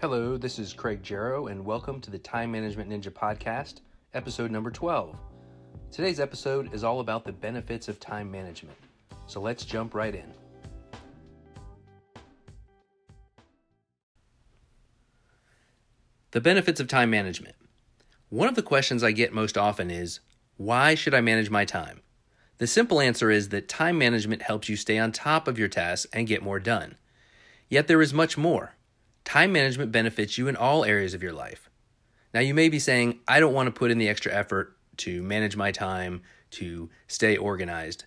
Hello, this is Craig Jarrow, and welcome to the Time Management Ninja Podcast, episode number 12. Today's episode is all about the benefits of time management. So let's jump right in. The benefits of time management. One of the questions I get most often is why should I manage my time? The simple answer is that time management helps you stay on top of your tasks and get more done. Yet there is much more. Time management benefits you in all areas of your life. Now, you may be saying, I don't want to put in the extra effort to manage my time, to stay organized.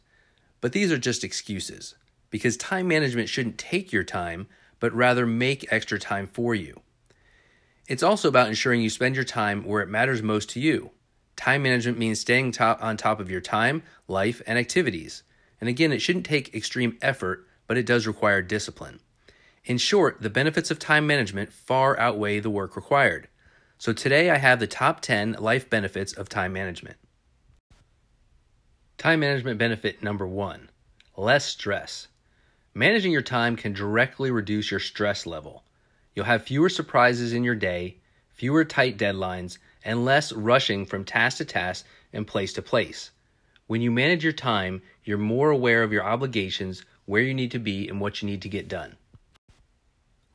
But these are just excuses because time management shouldn't take your time, but rather make extra time for you. It's also about ensuring you spend your time where it matters most to you. Time management means staying top on top of your time, life, and activities. And again, it shouldn't take extreme effort, but it does require discipline. In short, the benefits of time management far outweigh the work required. So today I have the top 10 life benefits of time management. Time management benefit number one less stress. Managing your time can directly reduce your stress level. You'll have fewer surprises in your day, fewer tight deadlines, and less rushing from task to task and place to place. When you manage your time, you're more aware of your obligations, where you need to be, and what you need to get done.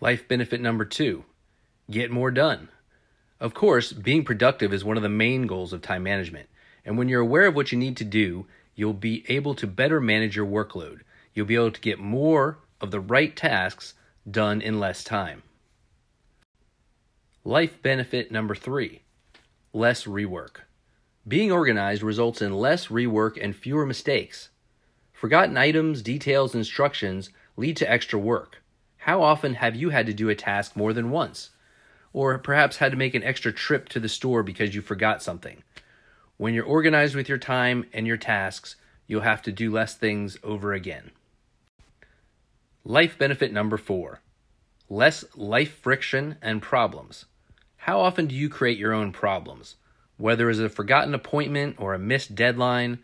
Life benefit number two get more done. Of course, being productive is one of the main goals of time management. And when you're aware of what you need to do, you'll be able to better manage your workload. You'll be able to get more of the right tasks done in less time. Life benefit number three less rework. Being organized results in less rework and fewer mistakes. Forgotten items, details, instructions lead to extra work. How often have you had to do a task more than once? Or perhaps had to make an extra trip to the store because you forgot something? When you're organized with your time and your tasks, you'll have to do less things over again. Life benefit number four less life friction and problems. How often do you create your own problems? Whether it's a forgotten appointment or a missed deadline,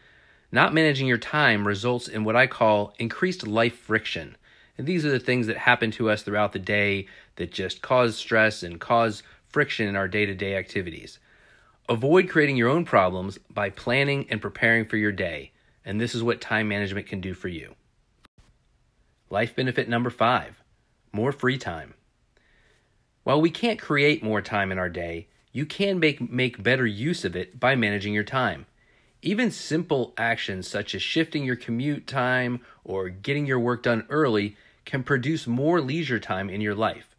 not managing your time results in what I call increased life friction and these are the things that happen to us throughout the day that just cause stress and cause friction in our day to day activities. Avoid creating your own problems by planning and preparing for your day, and this is what time management can do for you. Life benefit number five more free time. While we can't create more time in our day, you can make, make better use of it by managing your time. Even simple actions such as shifting your commute time or getting your work done early can produce more leisure time in your life.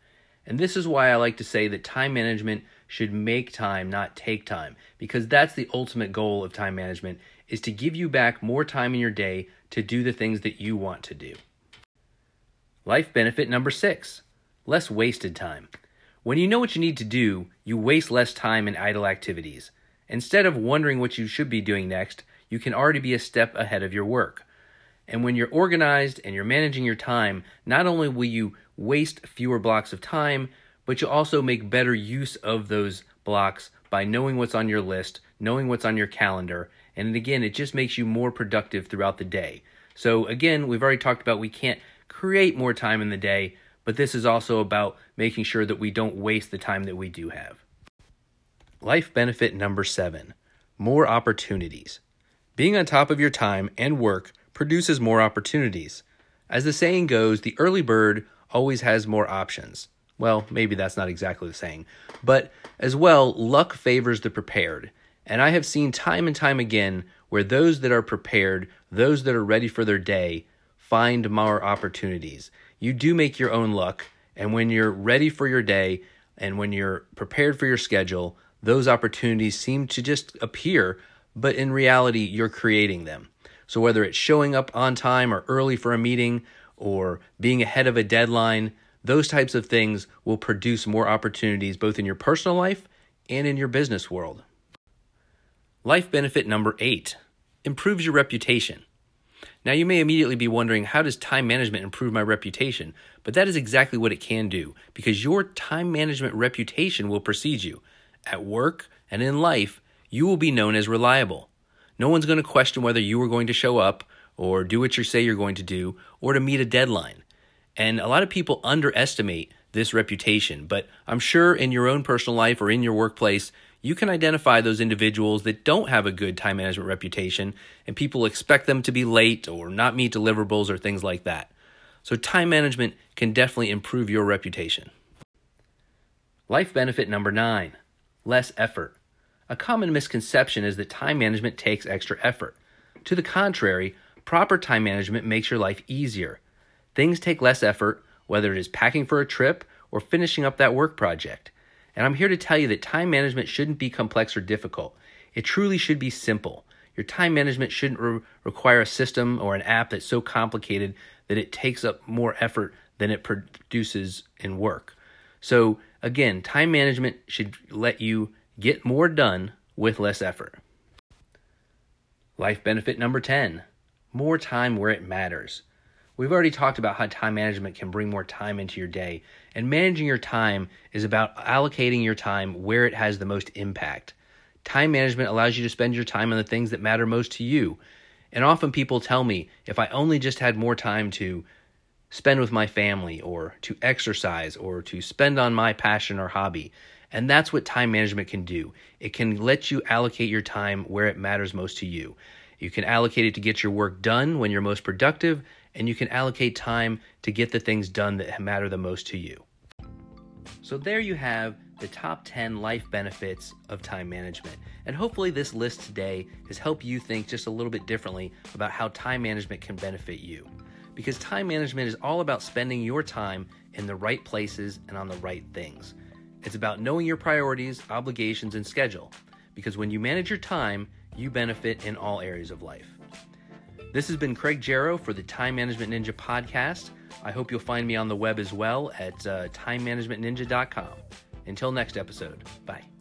And this is why I like to say that time management should make time, not take time, because that's the ultimate goal of time management is to give you back more time in your day to do the things that you want to do. Life benefit number 6. Less wasted time. When you know what you need to do, you waste less time in idle activities. Instead of wondering what you should be doing next, you can already be a step ahead of your work. And when you're organized and you're managing your time, not only will you waste fewer blocks of time, but you'll also make better use of those blocks by knowing what's on your list, knowing what's on your calendar, and again, it just makes you more productive throughout the day. So, again, we've already talked about we can't create more time in the day, but this is also about making sure that we don't waste the time that we do have. Life benefit number seven more opportunities. Being on top of your time and work produces more opportunities. As the saying goes, the early bird always has more options. Well, maybe that's not exactly the saying, but as well, luck favors the prepared. And I have seen time and time again where those that are prepared, those that are ready for their day, find more opportunities. You do make your own luck, and when you're ready for your day and when you're prepared for your schedule, those opportunities seem to just appear, but in reality, you're creating them. So whether it's showing up on time or early for a meeting or being ahead of a deadline, those types of things will produce more opportunities both in your personal life and in your business world. Life benefit number eight improves your reputation. Now, you may immediately be wondering, how does time management improve my reputation? But that is exactly what it can do because your time management reputation will precede you. At work and in life, you will be known as reliable. No one's going to question whether you are going to show up or do what you say you're going to do or to meet a deadline. And a lot of people underestimate this reputation, but I'm sure in your own personal life or in your workplace, you can identify those individuals that don't have a good time management reputation and people expect them to be late or not meet deliverables or things like that. So, time management can definitely improve your reputation. Life benefit number nine less effort. A common misconception is that time management takes extra effort. To the contrary, proper time management makes your life easier. Things take less effort, whether it is packing for a trip or finishing up that work project. And I'm here to tell you that time management shouldn't be complex or difficult. It truly should be simple. Your time management shouldn't re- require a system or an app that's so complicated that it takes up more effort than it produces in work. So, again, time management should let you get more done with less effort. Life benefit number 10 more time where it matters. We've already talked about how time management can bring more time into your day, and managing your time is about allocating your time where it has the most impact. Time management allows you to spend your time on the things that matter most to you. And often people tell me if I only just had more time to spend with my family or to exercise or to spend on my passion or hobby. And that's what time management can do. It can let you allocate your time where it matters most to you. You can allocate it to get your work done when you're most productive and you can allocate time to get the things done that matter the most to you. So, there you have the top 10 life benefits of time management. And hopefully, this list today has helped you think just a little bit differently about how time management can benefit you. Because time management is all about spending your time in the right places and on the right things. It's about knowing your priorities, obligations, and schedule. Because when you manage your time, you benefit in all areas of life. This has been Craig Jarrow for the Time Management Ninja podcast. I hope you'll find me on the web as well at uh, timemanagementninja.com. Until next episode, bye.